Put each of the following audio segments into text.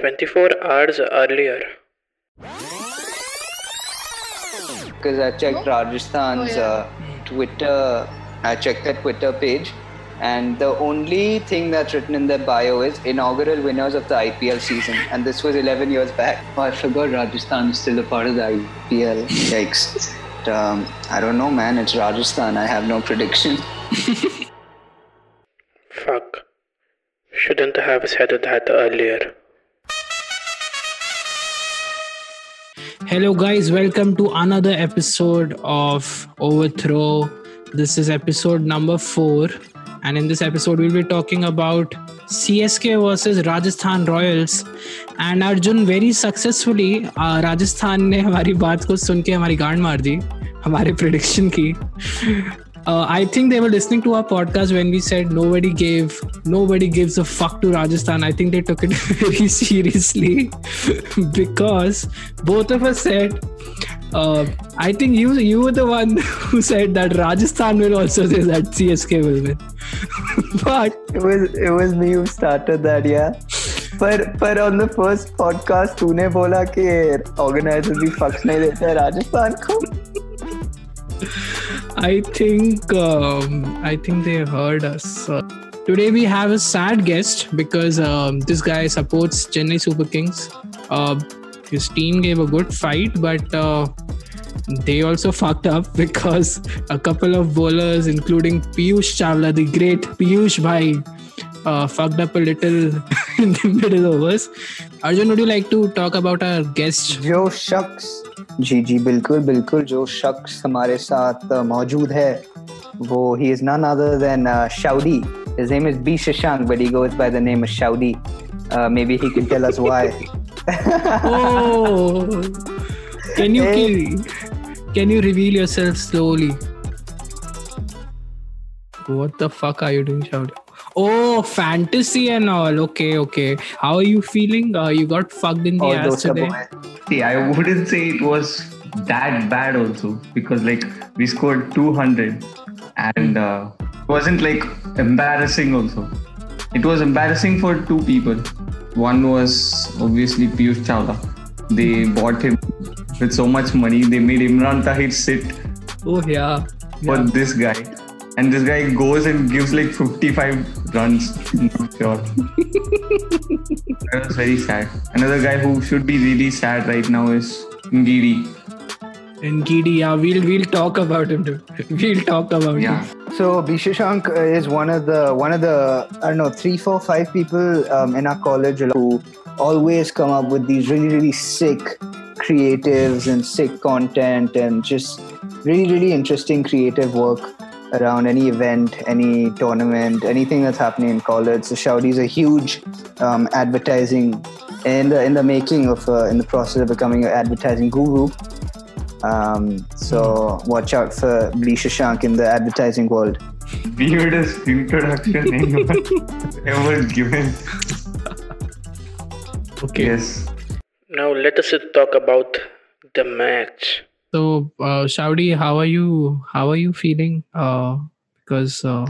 24 hours earlier. Because I checked Rajasthan's uh, Twitter, I checked their Twitter page, and the only thing that's written in their bio is inaugural winners of the IPL season, and this was 11 years back. Oh, I forgot Rajasthan is still a part of the IPL. Yikes. But, um, I don't know, man. It's Rajasthan. I have no prediction. Fuck. Shouldn't have said that earlier. Hello, guys. Welcome to another episode of Overthrow. This is episode number four. And in this episode, we'll be talking about CSK versus Rajasthan Royals. And Arjun very successfully, uh, Rajasthan ने हमारी बात को सुन के हमारी गांड मार दी हमारे prediction की uh, I think they were listening to our podcast when we said nobody gave nobody gives a fuck to Rajasthan. I think they took it very seriously because both of us said. Uh, I think you you were the one who said that Rajasthan will also say that CSK will win. but it was it was me who started that, yeah. पर पर on the first podcast तूने बोला कि organiser भी फक्स नहीं देते राजस्थान को I think um, I think they heard us. Uh, today we have a sad guest because um, this guy supports Chennai Super Kings. Uh, his team gave a good fight, but uh, they also fucked up because a couple of bowlers, including Piyush Chawla, the great Piyush Bhai, uh, fucked up a little in the middle overs. Arjun, would you like to talk about our guest? Joe shucks. जी जी बिल्कुल बिल्कुल जो शख्स हमारे साथ मौजूद है वो he is none other than Shouty his name is B Shashank but he goes by the name of Shouty maybe he can tell us why can you can you reveal yourself slowly what the fuck are you doing Shouty Oh, fantasy and all. Okay, okay. How are you feeling? Uh, you got fucked in the oh, ass today. See, I wouldn't say it was that bad also because like we scored 200 and uh, it wasn't like embarrassing also. It was embarrassing for two people. One was obviously Piyush Chawla. They bought him with so much money. They made Imran Tahir sit. Oh yeah. yeah. For this guy, and this guy goes and gives like 55 runs. Not sure. that was very sad. Another guy who should be really sad right now is Ngidi. And Gidi, yeah, we'll we'll talk about him too. We'll talk about Yeah. him. So B. Shashank is one of the one of the I don't know three four five people um, in our college who always come up with these really really sick creatives and sick content and just really really interesting creative work around any event, any tournament, anything that's happening in college. So Shoudy's a huge um, advertising in the in the making of uh, in the process of becoming an advertising guru. Um, so watch out for B. Shashank in the advertising world. Weirdest introduction anyone ever given. Okay. Yes. Now let us talk about the match. So, uh, Shaudi, how are you? How are you feeling? Uh, because uh,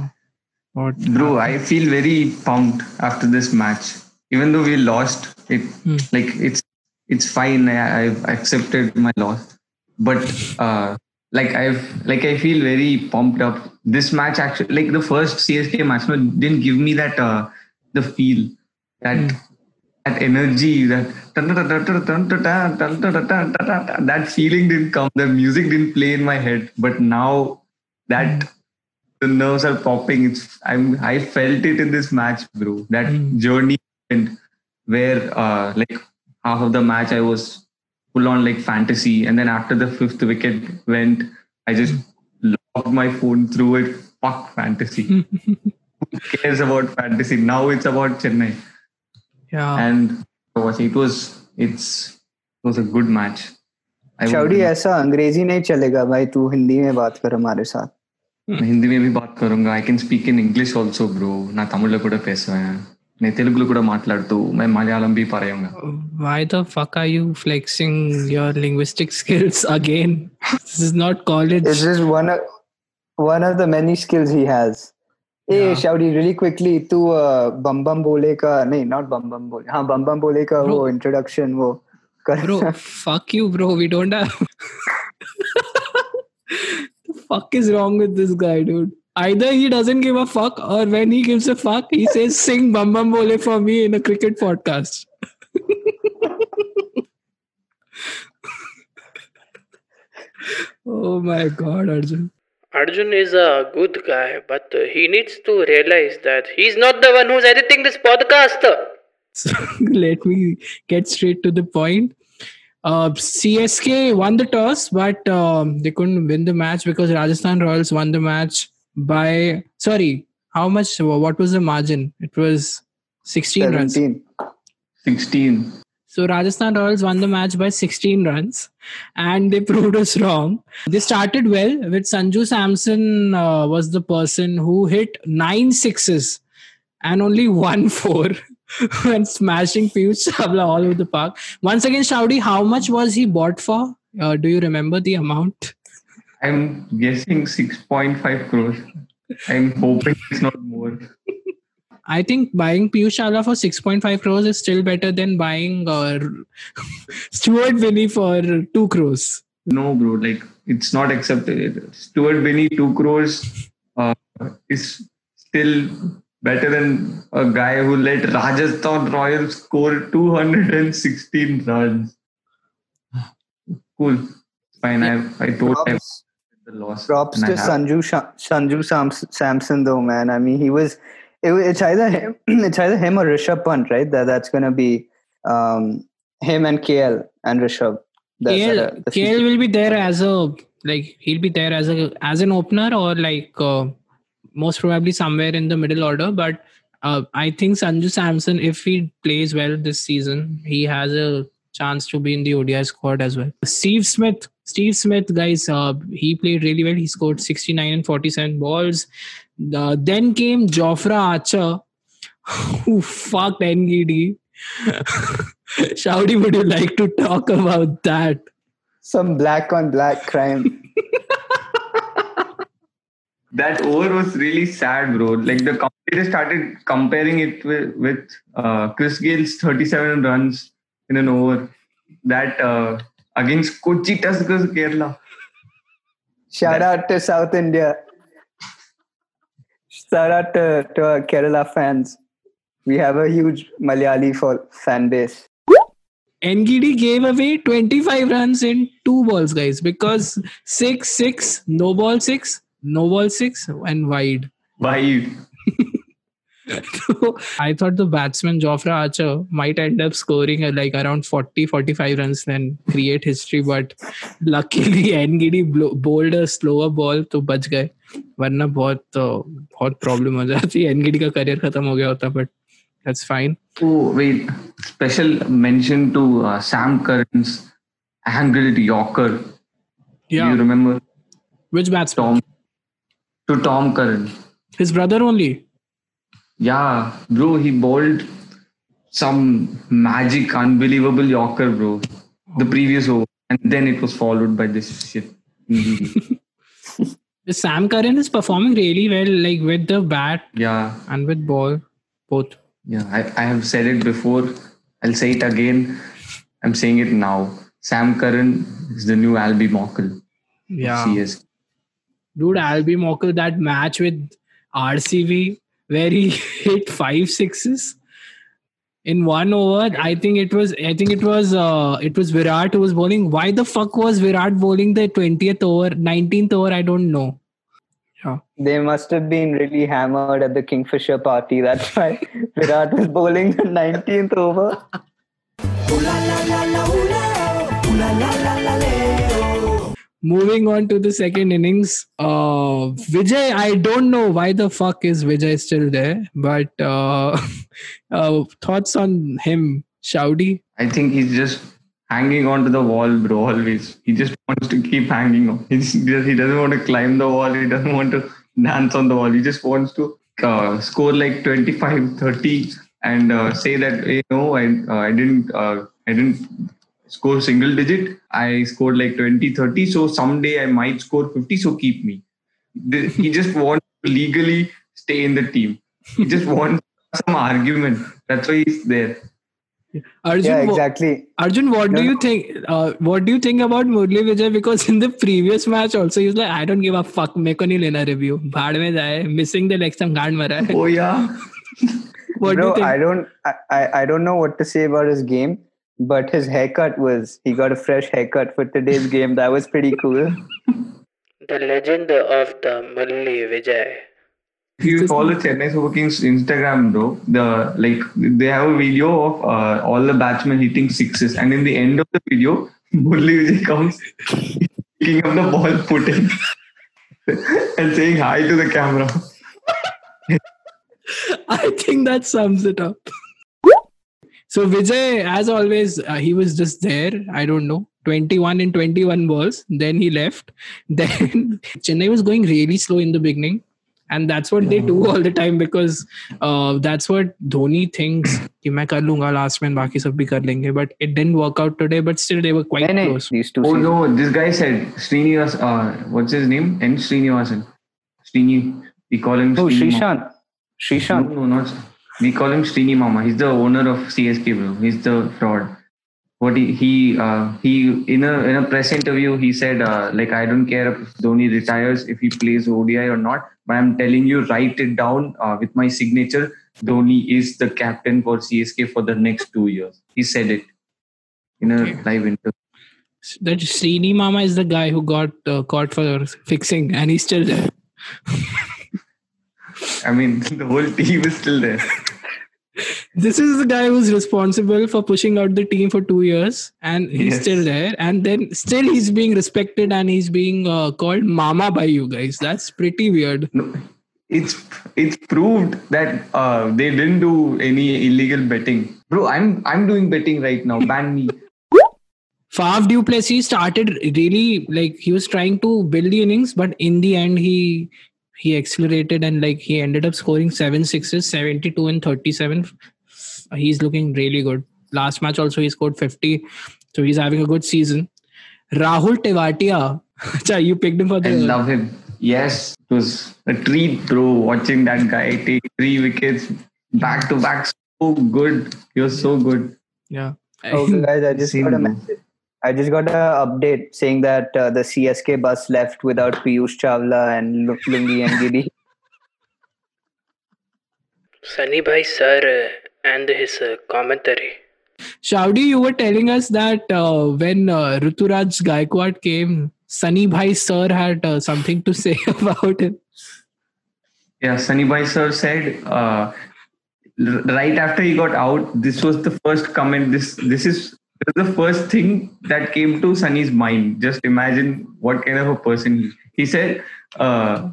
what? Bro, I feel very pumped after this match. Even though we lost, it Hmm. like it's it's fine. I, I've accepted my loss. But uh like I've like I feel very pumped up. This match actually like the first CSK match no, didn't give me that uh the feel that Hmm. That energy that that feeling didn't come the music didn't play in my head but now that the nerves are popping it's i'm i felt it in this match bro that Mm. journey and where uh like half of the match i was full on like fantasy and then after the fifth wicket went i just locked my phone through it fuck fantasy who cares about fantasy now it's about chennai yeah. And it was it's it was a good match. Shouty ऐसा अंग्रेजी नहीं चलेगा भाई तू हिंदी में बात कर हमारे साथ मैं హిందీ में भी बात करूंगा I can speak in English also bro నా తమిళ్లో కూడా పేసాను నేను తెలుగులో కూడా మాట్లాడుతూ నేను మలయాళం బి పరయంగా why the fuck are you flexing your linguistic skills again this is not college this is one one of the many skills he has Hey, Yeah. Shouty, really quickly, तू बम बम बोले का नहीं not बम बम बोले हाँ बम बम बोले का Bro. वो introduction वो कर bro fuck you bro we don't have the fuck is wrong with this guy dude either he doesn't give a fuck or when he gives a fuck he says sing bam bam bole for me in a cricket podcast oh my god arjun Arjun is a good guy, but uh, he needs to realize that he's not the one who's editing this podcast. So let me get straight to the point. Uh, CSK won the toss, but um, they couldn't win the match because Rajasthan Royals won the match by sorry, how much? What was the margin? It was 16 runs. 16. So Rajasthan Royals won the match by 16 runs, and they proved us wrong. They started well with Sanju Samson uh, was the person who hit nine sixes and only one four and smashing Piyush Chawla all over the park. Once again, Shouty, how much was he bought for? Uh, do you remember the amount? I'm guessing 6.5 crores. I'm hoping it's not more. I think buying Piyush Chawla for 6.5 crores is still better than buying uh, Stuart Binney for 2 crores. No, bro. Like it's not accepted. Stuart Binney, two crores, uh, is still better than a guy who let Rajasthan Royals score 216 runs. Cool. Fine. I I told him props, the loss. props to Sanju Sha- Sanju Sam- Samson though man I mean he was it, it's either him it's either him or Rishabh Pant right that that's gonna be um, him and KL and Rishabh KL, the- the KL will be there as a like he'll be there as a as an opener or like uh, most probably somewhere in the middle order. But uh, I think Sanju Samson, if he plays well this season, he has a chance to be in the ODI squad as well. Steve Smith, Steve Smith, guys, uh, he played really well. He scored 69 and 47 balls. Uh, then came Jofra Archer, who fucked Ngidi. Shouty, would you like to talk about that? some black on black crime that over was really sad, bro. Like the commentators started comparing it with, with uh, Chris Gayle's 37 runs in an over. That uh, against Kochi Tuskers, Kerala. Shout out to South India shout out to, to our Kerala fans. We have a huge Malayali for fan base. Ngidi gave away 25 runs in two balls, guys, because six, six, no ball six, no ball six, and wide. Wide. so I thought the batsman Jofra Archer might end up scoring at like around 40 45 runs and create history, but luckily Ngidi bowled a slower ball to bach. वरना बहुत तो, बहुत problem हो जाती है। Ngidi का career खत्म हो गया होता but that's fine oh wait special mention to Sam Curran's angled yorker you remember which bats Tom to Tom Curran his brother only yeah bro he bowled some magic unbelievable yorker bro the previous over and then it was followed by this shit Sam Curran is performing really well like with the bat yeah, and with ball both yeah. I, I have said it before. I'll say it again. I'm saying it now. Sam Curran is the new Albie Morkel. yeah CS. dude Albie Morkel that match with RCB where he hit five sixes in one over. I think it was I think it was uh it was Virat who was bowling. Why the fuck was Virat bowling the 20th over, 19th over? I don't know. They must have been really hammered at the Kingfisher party. That's why Virat was bowling the 19th over. Moving on to the second innings, uh, Vijay. I don't know why the fuck is Vijay still there, but uh, uh, thoughts on him, Shouty? I think he's just hanging on to the wall, bro. Always, he just wants to keep hanging on. He's, he doesn't want to climb the wall. He doesn't want to dance on the wall. He just wants to uh, score like 25, 30, and uh, say that you know I uh, I didn't uh, I didn't score single digit. I scored like 20, 30. So someday I might score 50. So keep me. He just wants to legally stay in the team. He just wants some argument. That's why he's there. Arjun, Yeah, wha- exactly. Arjun, what do No, you no. think? Uh, what do you think about Murli Vijay? Because in the previous match also, he was like, I don't give a fuck. मेरे को नहीं लेना review. भाड़ में जाए. Missing the legs हम गांड मरा है. Oh yeah. What do Bro, you think? I don't, I, I, I don't know what to say about his game, but his haircut was he got a fresh haircut for today's game. That was pretty cool. The legend of the Mulli Vijay. If you follow Chennai Super Kings Instagram, though, the like they have a video of uh, all the batsmen hitting sixes, and in the end of the video, Murli Vijay comes picking up the ball, putting and saying hi to the camera. I think that sums it up. So Vijay, as always, uh, he was just there. I don't know, 21 in 21 balls. Then he left. Then Chennai was going really slow in the beginning and that's what they do all the time because uh, that's what Dhoni thinks कि मैं कर लूंगा last man बाकी सब भी कर लेंगे but it didn't work out today but still they were quite no, close. these two oh no this guy said Srinivas uh, what's his name? And Srinivasan. Srini we call him oh Sreesanth? Mama. Sreesanth? No, no not we call him Srini Mama he's the owner of CSK bro he's the fraud. What he he uh, he in a in a press interview he said uh, like I don't care if Dhoni retires if he plays ODI or not, but I'm telling you write it down uh, with my signature. Dhoni is the captain for CSK for the next two years. He said it in a live interview. that Srini Mama is the guy who got uh, caught for fixing and he's still there I mean the whole team is still there. this is the guy who's responsible for pushing out the team for two years and he's Yes. still there and then still he's being respected and he's being uh, called mama by you guys that's pretty weird No, it's it's proved that uh, they didn't do any illegal betting. Bro, I'm I'm doing betting right now. Ban me. Faf du Plessis started really like he was trying to build the innings but in the end he he accelerated and like he ended up scoring seven sixes 72 and 37 he's looking really good last match also he scored 50 so he's having a good season Rahul Tewatia Acha, you picked him for the I love him. Yes, it was a treat, bro, watching that guy take three wickets back to back. So good. You're so good. Yeah. Oh, guys, I just got a message. I just got an update saying that uh, the CSK bus left without Piyush Chawla and Lu- Lungi Ngidi. Sunny Bhai sir uh, and his uh, commentary. Shaudi, you were telling us that uh, when uh, Ruturaj Gaikwad came, Sunny Bhai sir had uh, something to say about him. Yeah, Sunny Bhai sir said uh, r- right after he got out, this was the first comment. This this this is the first thing that came to Sunny's mind. Just imagine what kind of a person he. He said uh,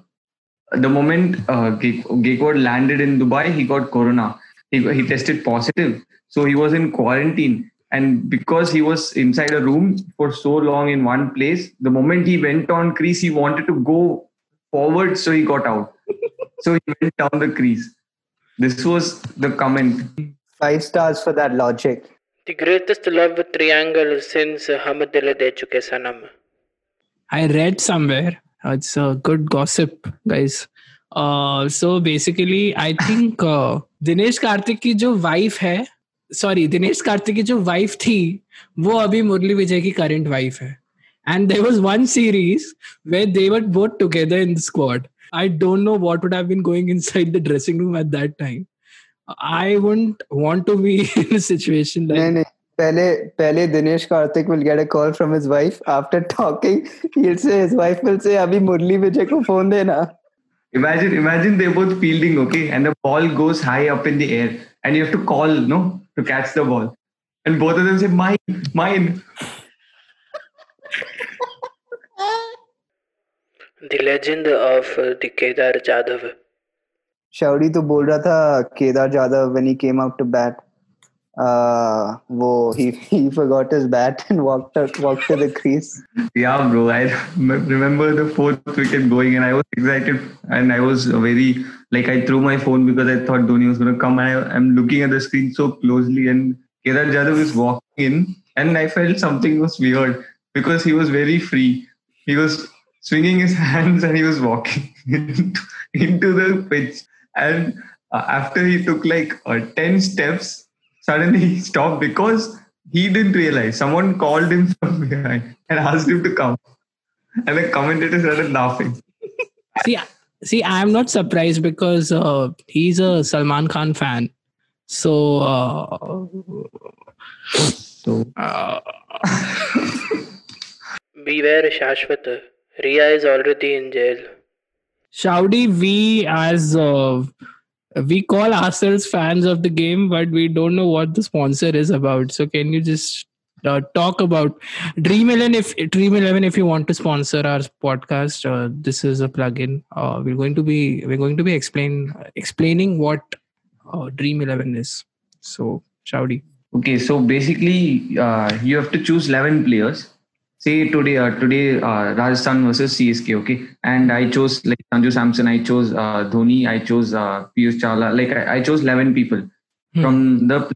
the moment uh, landed in Dubai, he got corona. He he tested positive, so he was in quarantine. And because he was inside a room for so long in one place, the moment he went on crease, he wanted to go forward, so he got out. so he went down the crease. This was the comment. Five stars for that logic. The greatest love triangle since Hum Dil De Chuke Sanam. I read somewhere. Uh, it's a good gossip, guys. Uh, so basically, I think uh, Dinesh Karthik ki jo wife hai, sorry, Dinesh Karthik ki jo wife thi, wo Murli Vijay ki current wife. And there was one series where they were both together in the squad. I don't know what would have been going inside the dressing room at that time. I wouldn't want to be in a situation like No, no. Pele, Pele Dinesh Karthik will get a call from his wife. After talking, he'll say his wife will say, "Abhi Murli Vijay ko phone dena." Imagine, imagine they're both fielding, okay, and the ball goes high up in the air, and you have to call, no, to catch the ball, and both of them say, "Mine, mine." The legend of uh, the Kedar Jadhav. Shaudi to बोल रहा था Kedar Jadhav when he came out to bat uh whoa he he forgot his bat and walked walked to the crease. Yeah bro i remember the fourth wicket going and i was excited and i was very like i threw my phone because i thought dhoni was going to come and I, am looking at the screen so closely and Kedar Jadhav was walking in and i felt something was weird because he was very free. He was swinging his hands and he was walking into the pitch and uh, after he took like uh, 10 steps, suddenly he stopped because he didn't realize someone called him from behind and asked him to come. And the commentator started laughing. see, see, I'm not surprised because uh, he's a Salman Khan fan. So, uh, So uh, Beware Shashwata. Ria is already in jail. Shouty, we as uh, we call ourselves fans of the game, but we don't know what the sponsor is about. So, can you just uh, talk about Dream Eleven? If Dream Eleven, if you want to sponsor our podcast, uh, this is a plugin. Uh, we're going to be we're going to be explain explaining what uh, Dream Eleven is. So, Shouty. Okay, so basically, uh, you have to choose 11 players. Say today, uh, today uh, Rajasthan versus CSK. Okay, and I chose like Sanju Samson, I chose uh, Dhoni, I chose uh, Piyush Chawla. Like I, I chose 11 people Hmm. from the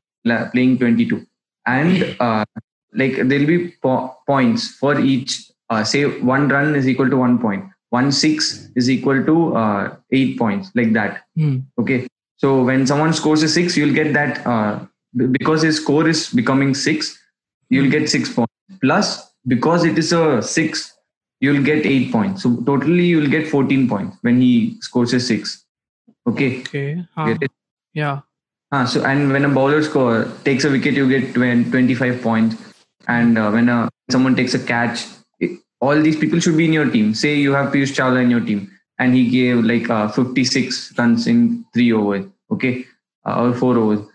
playing 22, and uh, like there'll be po- points for each. Uh, say one run is equal to one point. One six is equal to uh, eight points, like that. Hmm. Okay. So when someone scores a six, you'll get that uh, because his score is becoming six, you'll get six points. Plus, because it is a six, you'll get eight points. So totally, you'll get 14 points when he scores a six. Okay. Okay. Uh, it? yeah. Ah, so and when a bowler score takes a wicket, you get 20, 25 points. And uh, when a, someone takes a catch, it, all these people should be in your team. Say you have Piyush Chawla in your team, and he gave like uh, 56 runs in three overs, okay, uh, or four overs.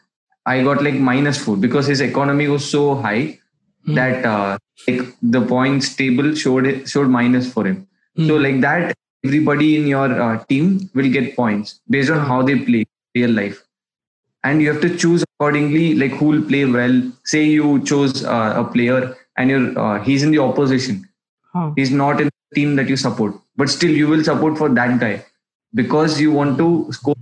I got like minus four because his economy was so high Hmm. that uh, like the points table showed it showed minus for him. So Hmm. like that, everybody in your uh, team will get points based on how they play real life, and you have to choose accordingly. Like who will play well. Say you chose uh, a player and you're uh, he's in the opposition. Huh. He's not in the team that you support, but still you will support for that guy because you want to score.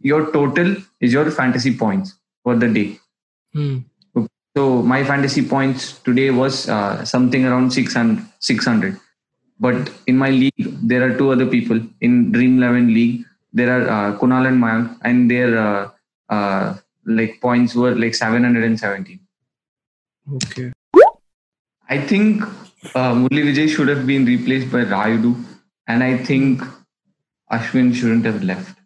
Your total is your fantasy points for the day. Hmm. So my fantasy points today was uh, something around 600, 600. But in my league, there are two other people in Dream Eleven League. There are uh, Kunal and Mayank, and their uh, uh, like points were like 717. Okay. I think uh, Murli Vijay should have been replaced by Rayudu, and I think Ashwin shouldn't have left.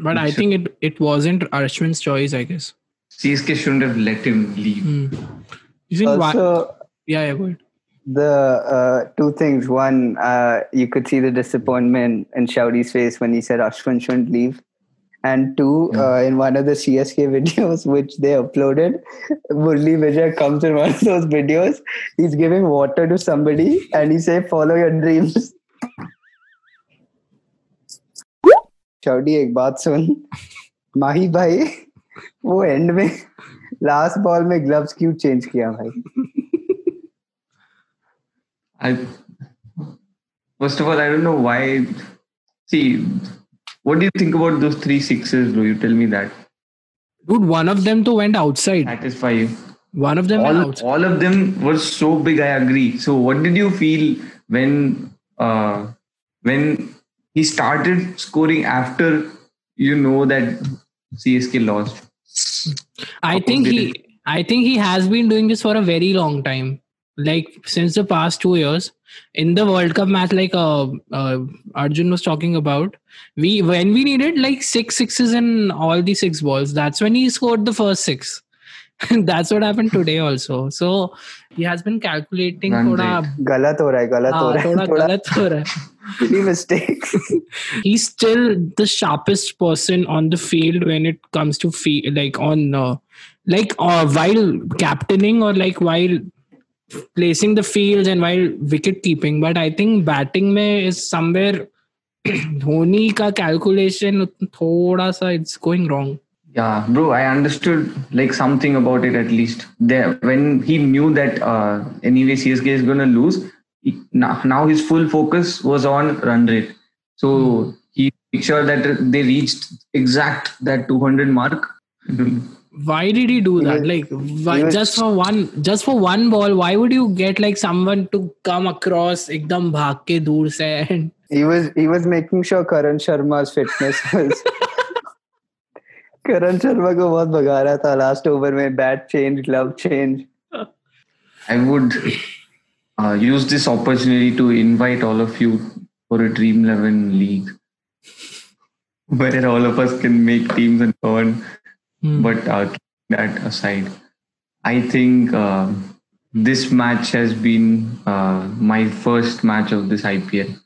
But I think it, it wasn't Ashwin's choice, I guess. CSK shouldn't have let him leave. Mm. Also, uh, why? Yeah, yeah, go ahead. The uh, two things. One, uh, you could see the disappointment in Shaudi's face when he said Ashwin shouldn't leave. And two, yeah. uh, in one of the CSK videos which they uploaded, Murli Vijay comes in one of those videos. He's giving water to somebody and he says, Follow your dreams. Chaudi, ek baat sun. Mahi bhai वो end में last ball में gloves क्यों change किया भाई I first of all, I don't know why. See, what do you think about those three sixes, bro? You tell me that. Dude, one of them too went outside. Satisfy you. One of them went All, outside. all of them were so big. I agree. So, what did you feel when uh, when he started scoring after you know that CSK lost? I think he I think he has been doing this for a very long time. Like since the past two years. In the World Cup match, like uh, uh Arjun was talking about, we when we needed like six sixes in all the six balls, that's when he scored the first six. that's what happened today also. So he has been calculating Run thoda, rate. गलत हो रहा है गलत हो हाँ, रहा है थोड़ा थोड़ा गलत हो रहा है. silly mistakes he's still the sharpest person on the field when it comes to feel like on uh, like uh, while captaining or like while placing the fields and while wicket keeping but i think batting में is somewhere Dhoni का calculation थोड़ा सा it's going wrong Yeah, bro, I understood like something about it at least. There, when he knew that uh, anyway CSK is gonna lose, he, now, now his full focus was on run rate. So he made sure that they reached exact that 200 mark. why did he do He that was- like why, was- just for one just for one ball why would you get like someone to come across एकदम भाग के दूर से and He was he was making sure Karan Sharma's fitness was. Karan Sharma को बहुत भगा रहा था last over में bat change, glove change. I would uh, use this opportunity to invite all of you for a Dream 11 league where all of us can make teams and so on. Hmm. But uh, that aside, I think uh, this match has been uh, my first match of this IPL.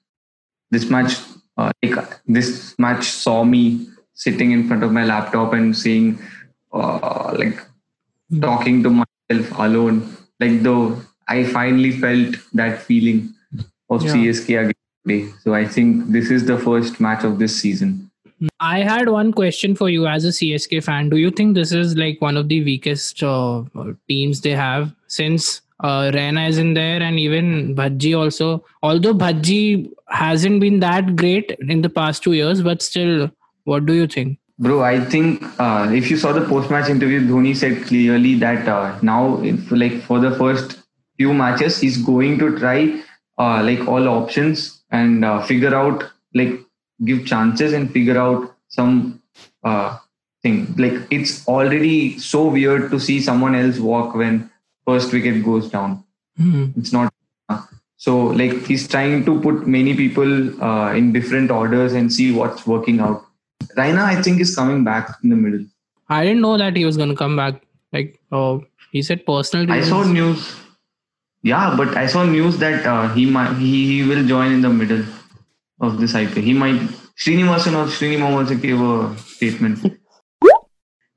This match, uh, like, this match saw me sitting in front of my laptop and seeing, uh, like, Hmm. talking to myself alone. Like, though I finally felt that feeling of Yeah. CSK again today. So I think this is the first match of this season. I had one question for you as a CSK fan. Do you think this is like one of the weakest uh, teams they have since uh, Raina is in there and even Bhaji also? Although Bhaji hasn't been that great in the past two years, but still, what do you think? Bro, I think uh, if you saw the post-match interview, Dhoni said clearly that uh, now, like for the first few matches, he's going to try uh, like all options and uh, figure out like give chances and figure out some uh, thing. Like it's already so weird to see someone else walk when first wicket goes down. Hmm. It's not. uh, So like he's trying to put many people uh, in different orders and see what's working out. Raina, I think, is coming back in the middle. I didn't know that he was going to come back. Like, oh, he said personal I saw news. Yeah, but I saw news that uh, he might he, he will join in the middle of this IPL. He might Srinivasan or Srinivas also gave a statement.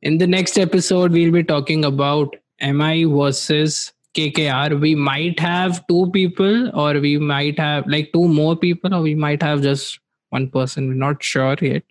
In the next episode, we'll be talking about MI versus KKR. We might have two people, or we might have like two more people, or we might have just one person. We're not sure yet.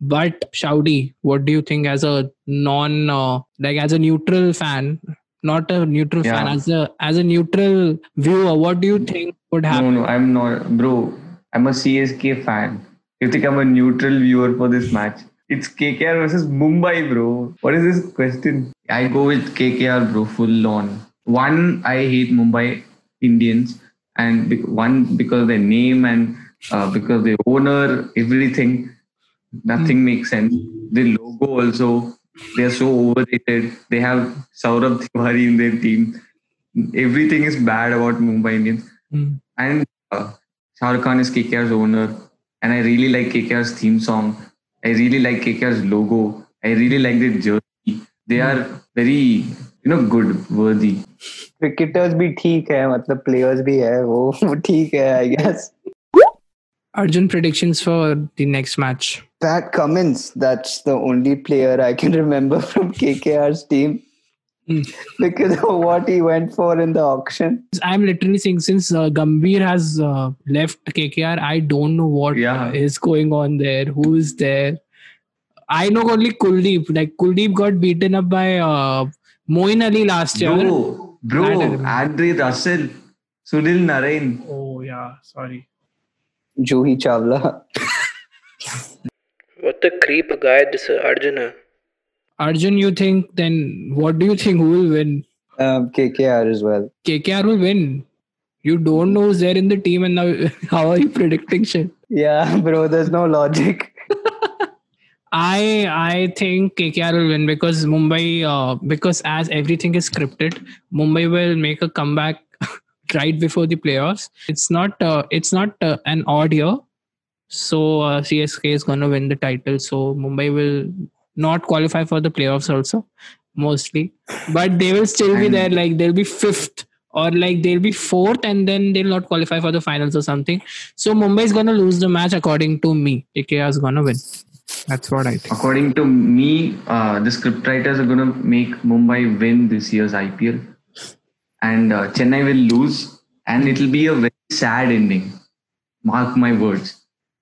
But Shaudi, what do you think as a non, uh, like as a neutral fan, not a neutral fan, as a as a neutral viewer, what do you think would happen? no, no I'm not, bro. I'm a CSK fan. You think I'm a neutral viewer for this match? It's KKR versus Mumbai, bro. What is this question? I go with KKR, bro, full on. One, I hate Mumbai Indians, and one because their name and uh, because the owner, everything, nothing makes sense. The logo also, they are so overrated. They have Saurabh Tiwari in their team. Everything is bad about Mumbai Indians Hmm. and uh, Shah Rukh Khan is KKR's owner, and I really like KKR's theme song. I really like KKR's logo. I really like their jersey. They are very, you know, good, worthy. Cricketers भी ठीक है मतलब players भी है वो वो ठीक है I guess. Arjun predictions for the next match. Pat Cummins, that's the only player I can remember from KKR's team Hmm. because of what he went for in the auction. I'm literally saying since uh, Gambhir has uh, left KKR, I don't know what is Yeah. going on there. Who is there? I know only Kuldeep. Like Kuldeep got beaten up by uh, Moeen Ali last year. Bro, bro, That I remember. Andre Russell, Sunil Narine. Oh yeah, sorry. Juhi Chawla. What a creep guy this Arjuna. Arjun, you think then? What do you think? Who will win? Um, KKR as well. KKR will win. You don't know who's there in the team, and now how are you predicting shit? Yeah, bro, there's no logic. I I think KKR will win because Mumbai uh, because as everything is scripted, Mumbai will make a comeback right before the playoffs. It's not uh, it's not uh, an odd year, so uh, CSK is gonna win the title. So Mumbai will not qualify for the playoffs also mostly, but they will still be there. Like they'll be fifth or like they'll be fourth, and then they'll not qualify for the finals or something. So Mumbai is gonna lose the match according to me. KKR is gonna win. That's what I think. According to me, uh, the scriptwriters are going to make Mumbai win this year's IPL. And uh, Chennai will lose. And it'll be a very sad ending. Mark my words.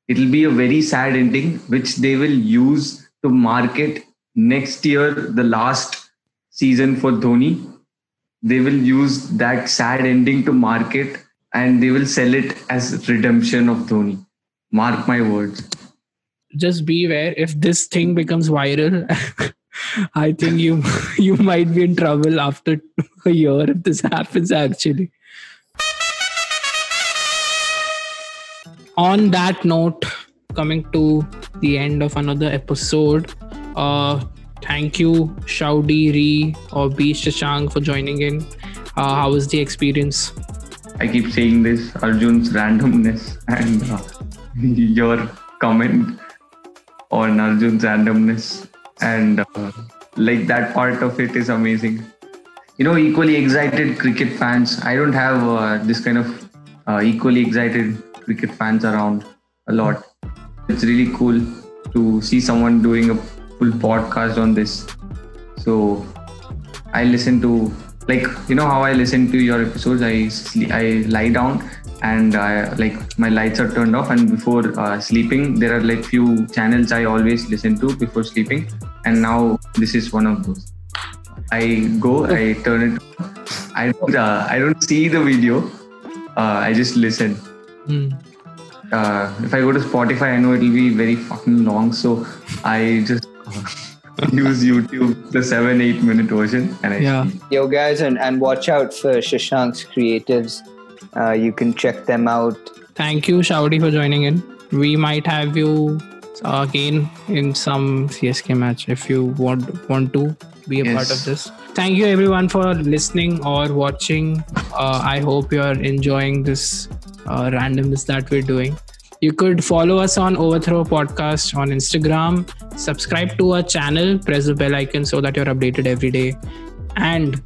It'll be a very sad ending, which they will use to market next year, the last season for Dhoni. They will use that sad ending to market and they will sell it as redemption of Dhoni. Mark my words. just beware if this thing becomes viral i think you you might be in trouble after a year if this happens actually on that note, coming to the end of another episode, uh, thank you, Shaudi, Ree, or B. Shashank for joining in. Uh, how was the experience? I keep saying this Arjun's randomness and uh, your comment on Arjun's randomness and uh, like that part of it is amazing. You know, equally excited cricket fans. I don't have uh, this kind of uh, equally excited cricket fans around a lot. It's really cool to see someone doing a full podcast on this. So I listen to like you know how I listen to your episodes. I sle- I lie down and I, like my lights are turned off and before uh, sleeping there are like few channels I always listen to before sleeping and now this is one of those. I go, I turn it. I don't, uh, I don't see the video. Uh, I just listen. Hmm. Uh, if I go to Spotify, I know it'll be very fucking long, so I just use YouTube, the seven eight minute version, and I Yeah. see. Yo, guys, and, and watch out for Shashank's creatives. Uh, you can check them out. Thank you, Shaudi, for joining in. We might have you uh, again in some CSK match if you want want to be a part of this. Thank you, everyone, for listening or watching. Uh, I hope you are enjoying this uh, randomness that we're doing. You could follow us on Overthrow Podcast on Instagram. Subscribe to our channel. Press the bell icon so that you're updated every day. And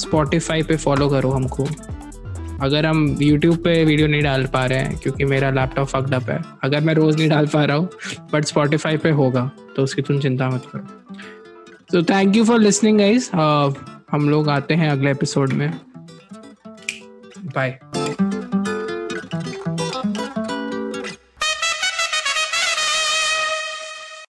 Spotify पे follow करो हमको अगर हम YouTube पे video नहीं डाल पा रहे हैं क्योंकि मेरा लैपटॉप फक्ड अप है अगर मैं रोज नहीं डाल पा रहा हूँ बट Spotify पे होगा तो उसकी तुम चिंता मत करो तो thank you for listening guys हम लोग आते हैं अगले एपिसोड में बाय